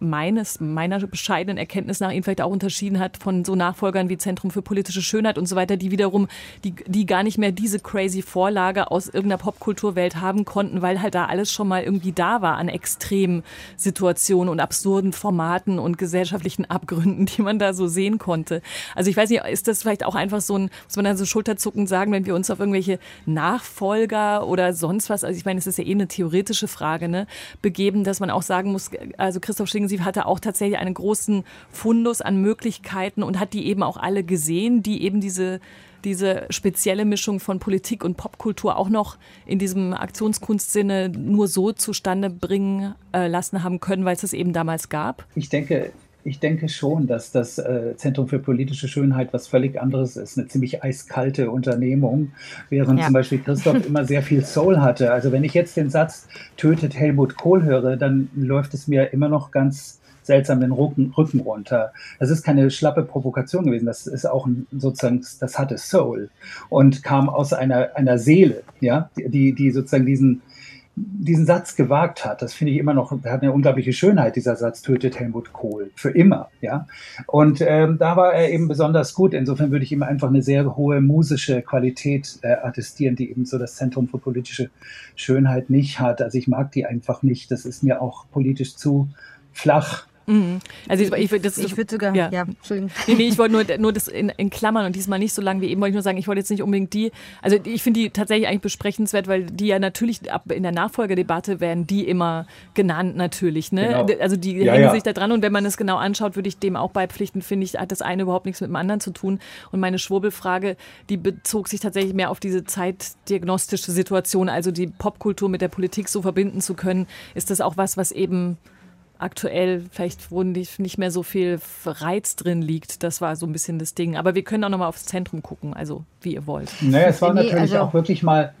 meines, meiner bescheidenen Erkenntnis nach ihn vielleicht auch unterschieden hat von so Nachfolgern wie Zentrum für politische Schönheit und so weiter, die wiederum, die, die gar nicht mehr diese crazy Vorlage aus irgendeiner Popkulturwelt haben konnten, weil halt da alles schon mal irgendwie da war an extremen Situationen und absurden Formaten und gesellschaftlichen Abgründen, die man da so sehen konnte. Also ich weiß nicht, ist das vielleicht auch einfach so ein, muss man dann so schulterzuckend sagen, wenn wir uns auf irgendwelche Nachfolger oder sonst was, also ich meine, es ist ja eh eine theoretische Frage, ne, begeben, dass man auch sagen muss, also Christoph Schlingensief hatte auch tatsächlich einen großen Fundus an Möglichkeiten und hat die eben auch alle gesehen, die eben diese diese spezielle Mischung von Politik und Popkultur auch noch in diesem Aktionskunstsinne nur so zustande bringen äh, lassen haben können, weil es es eben damals gab? Ich denke, ich denke schon, dass das äh, Zentrum für politische Schönheit was völlig anderes ist. Eine ziemlich eiskalte Unternehmung, während ja. zum Beispiel Christoph immer sehr viel Soul hatte. Also wenn ich jetzt den Satz tötet Helmut Kohl höre, dann läuft es mir immer noch ganz seltsam den Rücken, Rücken runter. Das ist keine schlappe Provokation gewesen. Das ist auch ein, sozusagen, das hatte Soul und kam aus einer, einer Seele, ja, die, die sozusagen diesen, diesen Satz gewagt hat, das finde ich immer noch, hat eine unglaubliche Schönheit, dieser Satz tötet Helmut Kohl für immer, ja. Und ähm, da war er eben besonders gut. Insofern würde ich ihm einfach eine sehr hohe musische Qualität äh, attestieren, die eben so das Zentrum für politische Schönheit nicht hat. Also ich mag die einfach nicht. Das ist mir auch politisch zu flach Mhm. Also ich, ich, das, ich würde sogar, ja, ja Entschuldigung. Nee, nee, ich wollte nur, nur das in, in, Klammern und diesmal nicht so lang wie eben, wollte ich nur sagen, ich wollte jetzt nicht unbedingt die, also ich finde die tatsächlich eigentlich besprechenswert, weil die ja natürlich ab in der Nachfolgedebatte werden die immer genannt natürlich, ne? Genau. Also die ja, hängen ja. sich da dran und wenn man es genau anschaut, würde ich dem auch beipflichten, finde ich, hat das eine überhaupt nichts mit dem anderen zu tun und meine Schwurbelfrage, die bezog sich tatsächlich mehr auf diese zeitdiagnostische Situation, also die Popkultur mit der Politik so verbinden zu können, ist das auch was, was eben aktuell vielleicht wo nicht, nicht mehr so viel Reiz drin liegt. Das war so ein bisschen das Ding. Aber wir können auch nochmal aufs Zentrum gucken, also wie ihr wollt. Naja, es war natürlich also auch wirklich mal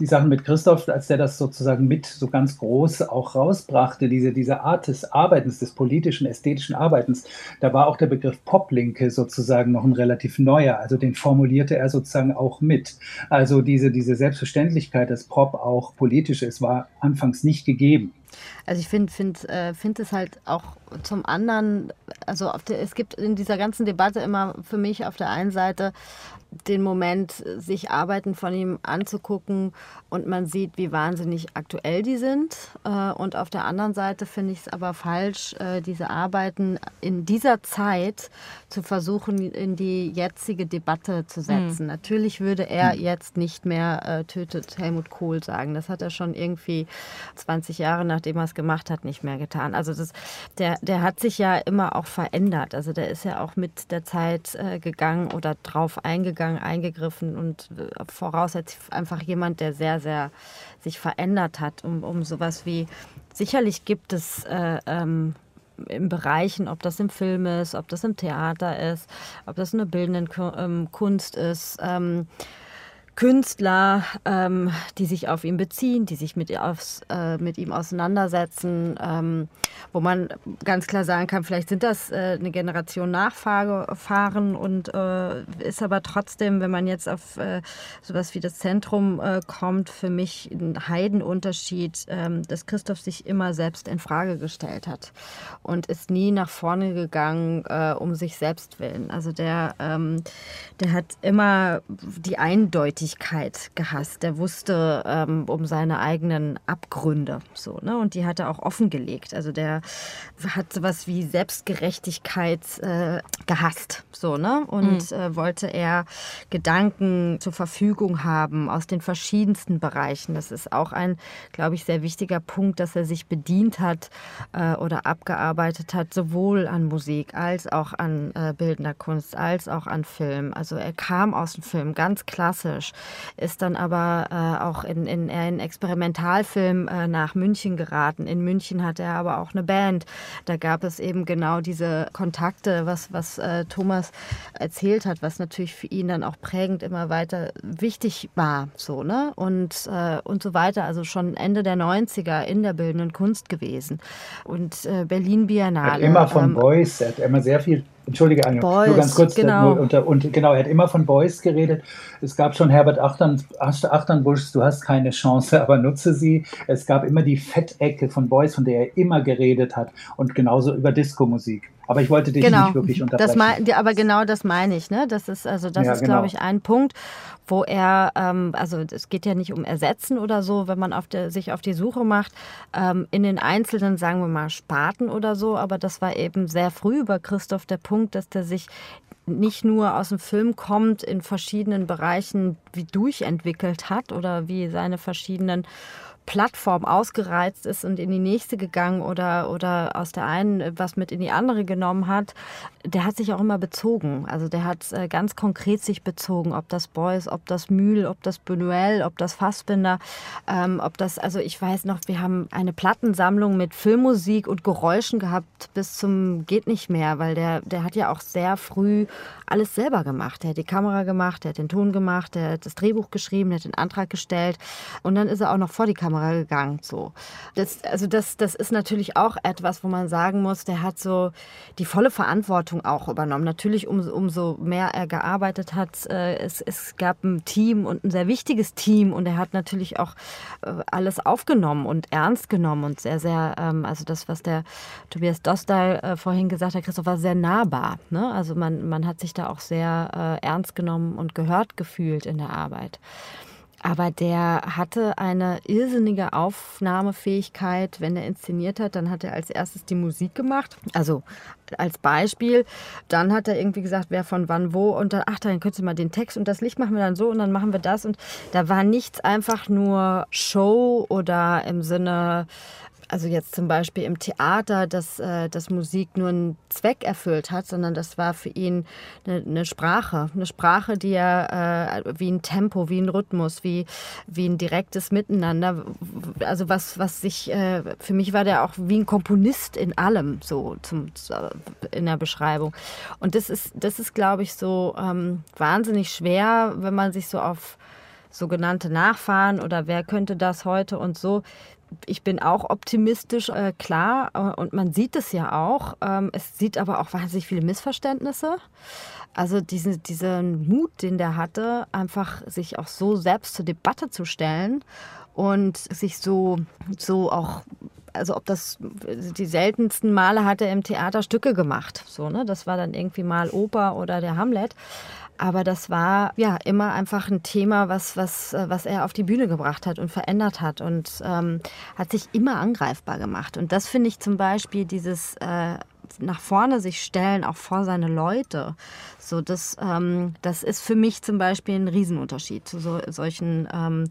die Sachen mit Christoph, als der das sozusagen mit so ganz groß auch rausbrachte, diese, diese Art des Arbeitens, des politischen, ästhetischen Arbeitens, da war auch der Begriff Poplinke sozusagen noch ein relativ neuer. Also den formulierte er sozusagen auch mit. Also diese, diese Selbstverständlichkeit, dass Pop auch politisch ist, war anfangs nicht gegeben. Also ich finde find, äh, find es halt auch zum anderen, also der, es gibt in dieser ganzen Debatte immer für mich auf der einen Seite den Moment, sich Arbeiten von ihm anzugucken und man sieht, wie wahnsinnig aktuell die sind. Äh, und auf der anderen Seite finde ich es aber falsch, äh, diese Arbeiten in dieser Zeit zu versuchen, in die jetzige Debatte zu setzen. Mhm. Natürlich würde er mhm. jetzt nicht mehr äh, tötet Helmut Kohl sagen. Das hat er schon irgendwie 20 Jahre, nachdem er es gemacht hat, nicht mehr getan. Also das, der, der hat sich ja immer auch verändert. Also der ist ja auch mit der Zeit gegangen oder drauf eingegangen eingegriffen und äh, voraussetzt einfach jemand, der sehr, sehr sich verändert hat, um, um sowas wie, sicherlich gibt es äh, ähm, in Bereichen, ob das im Film ist, ob das im Theater ist, ob das eine bildende ähm, Kunst ist, ähm, Künstler, ähm, die sich auf ihn beziehen, die sich mit, aufs, äh, mit ihm auseinandersetzen, ähm, wo man ganz klar sagen kann, vielleicht sind das äh, eine Generation Nachfahren und äh, ist aber trotzdem, wenn man jetzt auf äh, sowas wie das Zentrum äh, kommt, für mich ein Heidenunterschied, ähm, dass Christoph sich immer selbst in Frage gestellt hat und ist nie nach vorne gegangen äh, um sich selbst willen. Also der, ähm, der hat immer die Eindeutigkeit Gerechtigkeit gehasst. Der wusste ähm, um seine eigenen Abgründe. So, ne? Und die hat er auch offengelegt. Also der hat sowas wie Selbstgerechtigkeit äh, gehasst. So, ne? Und mhm. äh, wollte er Gedanken zur Verfügung haben aus den verschiedensten Bereichen. Das ist auch ein, glaube ich, sehr wichtiger Punkt, dass er sich bedient hat äh, oder abgearbeitet hat, sowohl an Musik als auch an äh, bildender Kunst, als auch an Film. Also er kam aus dem Film ganz klassisch ist dann aber äh, auch in, in, in Experimentalfilm äh, nach München geraten. In München hatte er aber auch eine Band. Da gab es eben genau diese Kontakte, was, was äh, Thomas erzählt hat, was natürlich für ihn dann auch prägend immer weiter wichtig war. So, ne? und, äh, und so weiter. Also schon Ende der 90er in der bildenden Kunst gewesen. Und äh, Berlin Biennale. Er hat immer von ähm, Beuys, er hat immer sehr viel Entschuldige, Anja, Boys, nur ganz kurz. Genau. Und, und, genau, er hat immer von Boys geredet. Es gab schon Herbert Achtern, Achternbusch, du hast keine Chance, aber nutze sie. Es gab immer die Fettecke von Boys, von der er immer geredet hat. Und genauso über Diskomusik. Aber ich wollte dich genau. nicht wirklich unterbrechen. Das aber genau das meine ich. Ne? Das ist, also, das ja, ist, genau. glaube ich, ein Punkt, wo er, ähm, also es geht ja nicht um Ersetzen oder so, wenn man auf der, sich auf die Suche macht, ähm, in den einzelnen, sagen wir mal, Sparten oder so. Aber das war eben sehr früh über Christoph der Punkt, dass der sich nicht nur aus dem Film kommt, in verschiedenen Bereichen wie durchentwickelt hat oder wie seine verschiedenen Plattform ausgereizt ist und in die nächste gegangen oder, oder aus der einen was mit in die andere genommen hat, der hat sich auch immer bezogen. Also der hat äh, ganz konkret sich bezogen, ob das Beuys, ob das Mühl, ob das Benuel, ob das Fassbinder, ähm, ob das, also ich weiß noch, wir haben eine Plattensammlung mit Filmmusik und Geräuschen gehabt bis zum geht nicht mehr, weil der, der hat ja auch sehr früh alles selber gemacht. Der hat die Kamera gemacht, der hat den Ton gemacht, der hat das Drehbuch geschrieben, der hat den Antrag gestellt und dann ist er auch noch vor die Kamera gegangen. So. Das, also das, das ist natürlich auch etwas, wo man sagen muss, der hat so die volle Verantwortung auch übernommen. Natürlich um, umso mehr er gearbeitet hat, äh, es, es gab ein Team und ein sehr wichtiges Team und er hat natürlich auch äh, alles aufgenommen und ernst genommen und sehr, sehr, ähm, also das, was der Tobias Dostal äh, vorhin gesagt hat, Christoph, war sehr nahbar. Ne? Also man, man hat sich da auch sehr äh, ernst genommen und gehört gefühlt in der Arbeit. Aber der hatte eine irrsinnige Aufnahmefähigkeit. Wenn er inszeniert hat, dann hat er als erstes die Musik gemacht. Also als Beispiel. Dann hat er irgendwie gesagt, wer von wann wo. Und dann, ach, dann könntest du mal den Text und das Licht machen wir dann so und dann machen wir das. Und da war nichts einfach nur Show oder im Sinne, also jetzt zum Beispiel im Theater, dass, äh, dass Musik nur einen Zweck erfüllt hat, sondern das war für ihn eine, eine Sprache. Eine Sprache, die er äh, wie ein Tempo, wie ein Rhythmus, wie, wie ein direktes Miteinander. Also was, was sich, äh, für mich war der auch wie ein Komponist in allem, so zum, in der Beschreibung. Und das ist, das ist glaube ich, so ähm, wahnsinnig schwer, wenn man sich so auf sogenannte Nachfahren oder wer könnte das heute und so ich bin auch optimistisch, äh, klar, äh, und man sieht es ja auch. Ähm, es sieht aber auch wahnsinnig viele Missverständnisse. Also diesen, diesen Mut, den der hatte, einfach sich auch so selbst zur Debatte zu stellen und sich so, so auch also ob das die seltensten Male hat er im Theater Stücke gemacht. So, ne? Das war dann irgendwie mal Oper oder der Hamlet. Aber das war ja immer einfach ein Thema, was, was, äh, was er auf die Bühne gebracht hat und verändert hat und ähm, hat sich immer angreifbar gemacht. Und das finde ich zum Beispiel dieses äh, nach vorne sich stellen, auch vor seine Leute. So, das, ähm, das ist für mich zum Beispiel ein Riesenunterschied zu so, solchen ähm,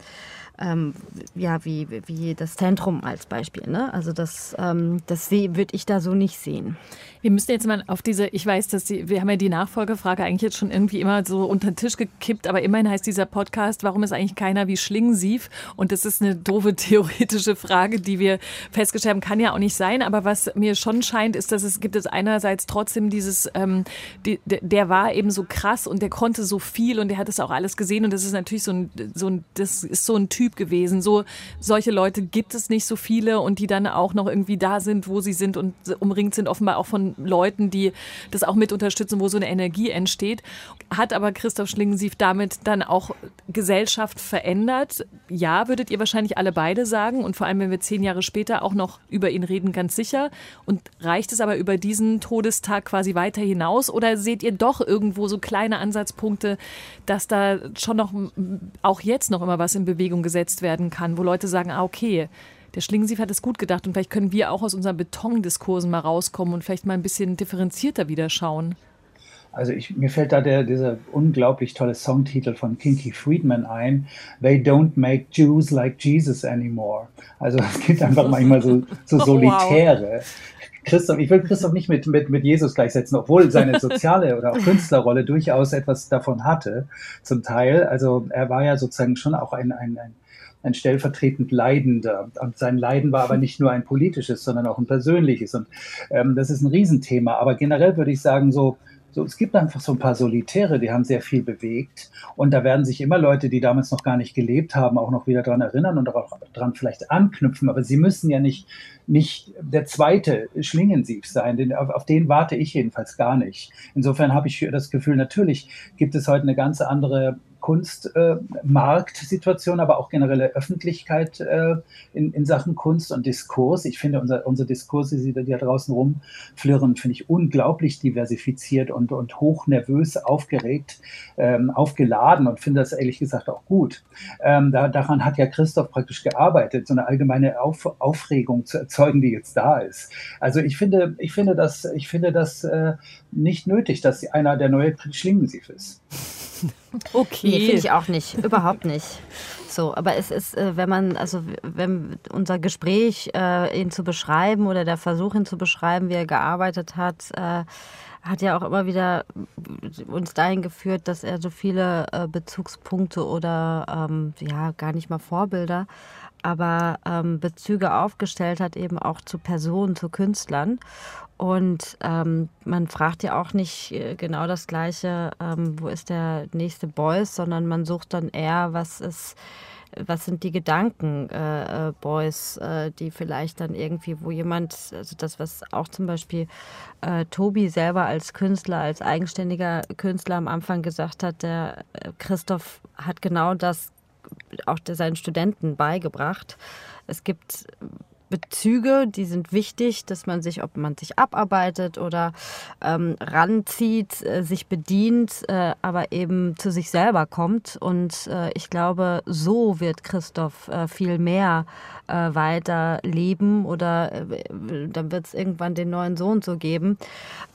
ähm, ja, wie, wie das Zentrum als Beispiel. Ne? Also das, ähm, das würde ich da so nicht sehen. Wir müssen jetzt mal auf diese, ich weiß, dass die, wir haben ja die Nachfolgefrage eigentlich jetzt schon irgendwie immer so unter den Tisch gekippt, aber immerhin heißt dieser Podcast, warum ist eigentlich keiner wie Schlingensief? Und das ist eine doofe theoretische Frage, die wir festgestellt haben, kann ja auch nicht sein, aber was mir schon scheint, ist, dass es gibt es einerseits trotzdem dieses, ähm, die, der war eben so krass und der konnte so viel und der hat es auch alles gesehen und das ist natürlich so ein, so ein, das ist so ein Typ gewesen. So, solche Leute gibt es nicht so viele und die dann auch noch irgendwie da sind, wo sie sind und umringt sind offenbar auch von Leuten, die das auch mit unterstützen, wo so eine Energie entsteht. Hat aber Christoph Schlingensief damit dann auch Gesellschaft verändert? Ja, würdet ihr wahrscheinlich alle beide sagen. Und vor allem, wenn wir zehn Jahre später auch noch über ihn reden, ganz sicher. Und reicht es aber über diesen Todestag quasi weiter hinaus? Oder seht ihr doch irgendwo so kleine Ansatzpunkte, dass da schon noch, auch jetzt noch immer was in Bewegung gesetzt werden kann, wo Leute sagen, ah, okay, der Schlingensief hat es gut gedacht und vielleicht können wir auch aus unseren Betondiskursen mal rauskommen und vielleicht mal ein bisschen differenzierter wieder schauen. Also ich, mir fällt da der, dieser unglaublich tolle Songtitel von Kinky Friedman ein, They don't make Jews like Jesus anymore. Also es gibt einfach manchmal so, so Solitäre. Wow. Christoph, ich will Christoph nicht mit, mit, mit Jesus gleichsetzen, obwohl seine soziale oder auch Künstlerrolle durchaus etwas davon hatte, zum Teil. Also er war ja sozusagen schon auch ein, ein, ein ein stellvertretend Leidender. Und sein Leiden war aber nicht nur ein politisches, sondern auch ein persönliches. Und ähm, das ist ein Riesenthema. Aber generell würde ich sagen, so, so, es gibt einfach so ein paar Solitäre, die haben sehr viel bewegt. Und da werden sich immer Leute, die damals noch gar nicht gelebt haben, auch noch wieder daran erinnern und auch daran vielleicht anknüpfen. Aber sie müssen ja nicht, nicht der zweite Schlingensief sein. Den, auf, auf den warte ich jedenfalls gar nicht. Insofern habe ich das Gefühl, natürlich gibt es heute eine ganz andere Kunstmarktsituation, äh, aber auch generelle Öffentlichkeit äh, in, in Sachen Kunst und Diskurs. Ich finde, unser, unsere Diskurse, die da draußen rumflirren, finde ich unglaublich diversifiziert und, und hoch nervös, aufgeregt, ähm, aufgeladen und finde das ehrlich gesagt auch gut. Ähm, da, daran hat ja Christoph praktisch gearbeitet, so eine allgemeine Auf, Aufregung zu erzeugen, die jetzt da ist. Also ich finde, ich finde das, ich finde das äh, nicht nötig, dass einer der neue Schlingensief ist. Okay. Nee, finde ich auch nicht. Überhaupt nicht. So, aber es ist, äh, wenn man, also wenn unser Gespräch, äh, ihn zu beschreiben oder der Versuch, ihn zu beschreiben, wie er gearbeitet hat, äh, hat ja auch immer wieder uns dahin geführt, dass er so viele äh, Bezugspunkte oder ähm, ja gar nicht mal Vorbilder, aber ähm, Bezüge aufgestellt hat, eben auch zu Personen, zu Künstlern. Und ähm, man fragt ja auch nicht äh, genau das Gleiche, ähm, wo ist der nächste Boys, sondern man sucht dann eher, was ist was sind die Gedanken, äh, äh, Boys, äh, die vielleicht dann irgendwie, wo jemand, also das, was auch zum Beispiel äh, Tobi selber als Künstler, als eigenständiger Künstler am Anfang gesagt hat, der äh, Christoph hat genau das auch seinen Studenten beigebracht. Es gibt Bezüge, die sind wichtig, dass man sich, ob man sich abarbeitet oder ähm, ranzieht, äh, sich bedient, äh, aber eben zu sich selber kommt. Und äh, ich glaube, so wird Christoph äh, viel mehr äh, weiter leben oder äh, dann wird es irgendwann den neuen Sohn so geben.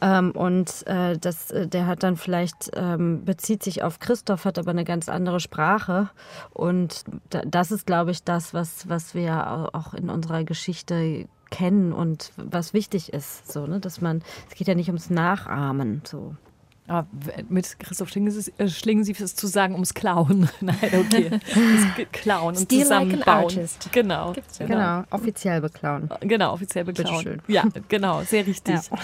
Ähm, und das, der hat dann vielleicht, ähm, bezieht sich auf Christoph, hat aber eine ganz andere Sprache. Und das ist, glaube ich, das, was, was wir auch in unserer Geschichte Geschichte kennen und was wichtig ist. So, ne? Dass man, es geht ja nicht ums Nachahmen. So. Aber mit Christoph Schlingensief ist es zu sagen ums Klauen. Nein, okay. Das Klauen und Steal zusammenbauen. Like genau. genau. Genau, offiziell beklauen. Genau, offiziell beklauen. Bitteschön. Ja, genau, sehr richtig. Ja.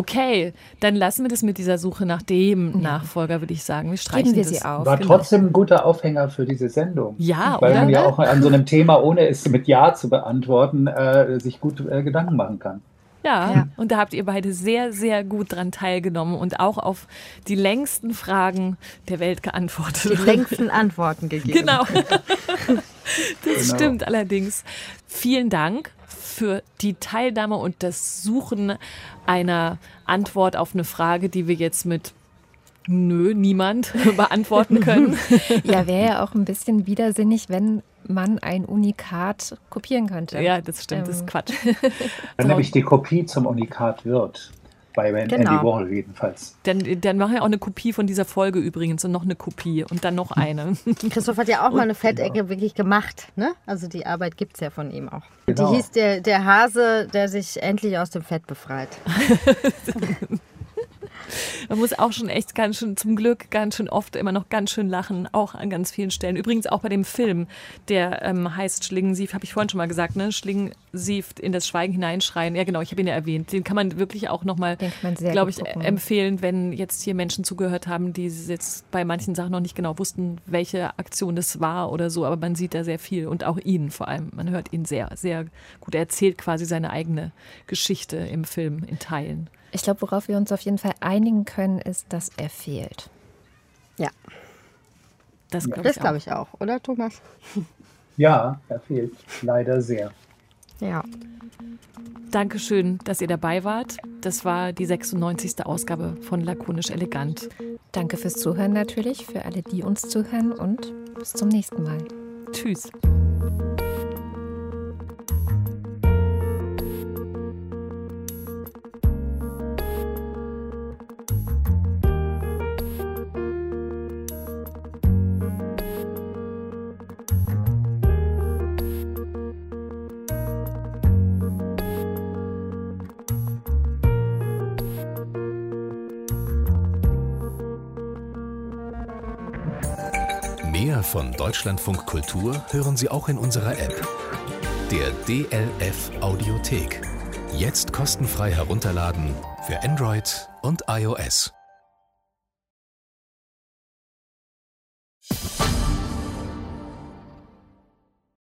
Okay, dann lassen wir das mit dieser Suche nach dem Nachfolger, würde ich sagen. Wir streichen Geben wir das. sie auf. War Genau. trotzdem ein guter Aufhänger für diese Sendung. Ja, Weil oder? man ja auch an so einem Thema, ohne es mit Ja zu beantworten, äh, sich gut äh, Gedanken machen kann. Ja, Ja. und da habt ihr beide sehr, sehr gut dran teilgenommen und auch auf die längsten Fragen der Welt geantwortet. Die längsten Antworten gegeben. Genau. Das Genau. stimmt allerdings. Vielen Dank für die Teilnahme und das Suchen einer Antwort auf eine Frage, die wir jetzt mit Nö, niemand beantworten können. Ja, wäre ja auch ein bisschen widersinnig, wenn man ein Unikat kopieren könnte. Ja, das stimmt, das ist Ähm, Quatsch. Wenn nämlich die Kopie zum Unikat wird. Bei Andy Genau. Warhol jedenfalls. Dann, dann machen wir auch eine Kopie von dieser Folge übrigens und noch eine Kopie und dann noch eine. Christoph hat ja auch mal eine Fettecke wirklich gemacht. Ne? Also die Arbeit gibt es ja von ihm auch. Genau. Die hieß der, der Hase, der sich endlich aus dem Fett befreit. Man muss auch schon echt ganz schön, zum Glück, ganz schön oft immer noch ganz schön lachen, auch an ganz vielen Stellen. Übrigens auch bei dem Film, der ähm, heißt Schlingensief, habe ich vorhin schon mal gesagt, ne? Schlingensief in das Schweigen hineinschreien. Ja, genau, ich habe ihn ja erwähnt. Den kann man wirklich auch nochmal, glaube ich, gucken. empfehlen, wenn jetzt hier Menschen zugehört haben, die jetzt bei manchen Sachen noch nicht genau wussten, welche Aktion das war oder so. Aber man sieht da sehr viel und auch ihn vor allem. Man hört ihn sehr, sehr gut. Er erzählt quasi seine eigene Geschichte im Film in Teilen. Ich glaube, worauf wir uns auf jeden Fall einigen können, ist, dass er fehlt. Ja, Das glaube ich auch. glaube ich auch, oder Thomas? Ja, er fehlt leider sehr. Ja. Dankeschön, dass ihr dabei wart. Das war die 96. Ausgabe von Lakonisch Elegant. Danke fürs Zuhören natürlich, für alle, die uns zuhören und bis zum nächsten Mal. Tschüss. Deutschlandfunk Kultur hören Sie auch in unserer App. Der DLF Audiothek. Jetzt kostenfrei herunterladen für Android und iOS.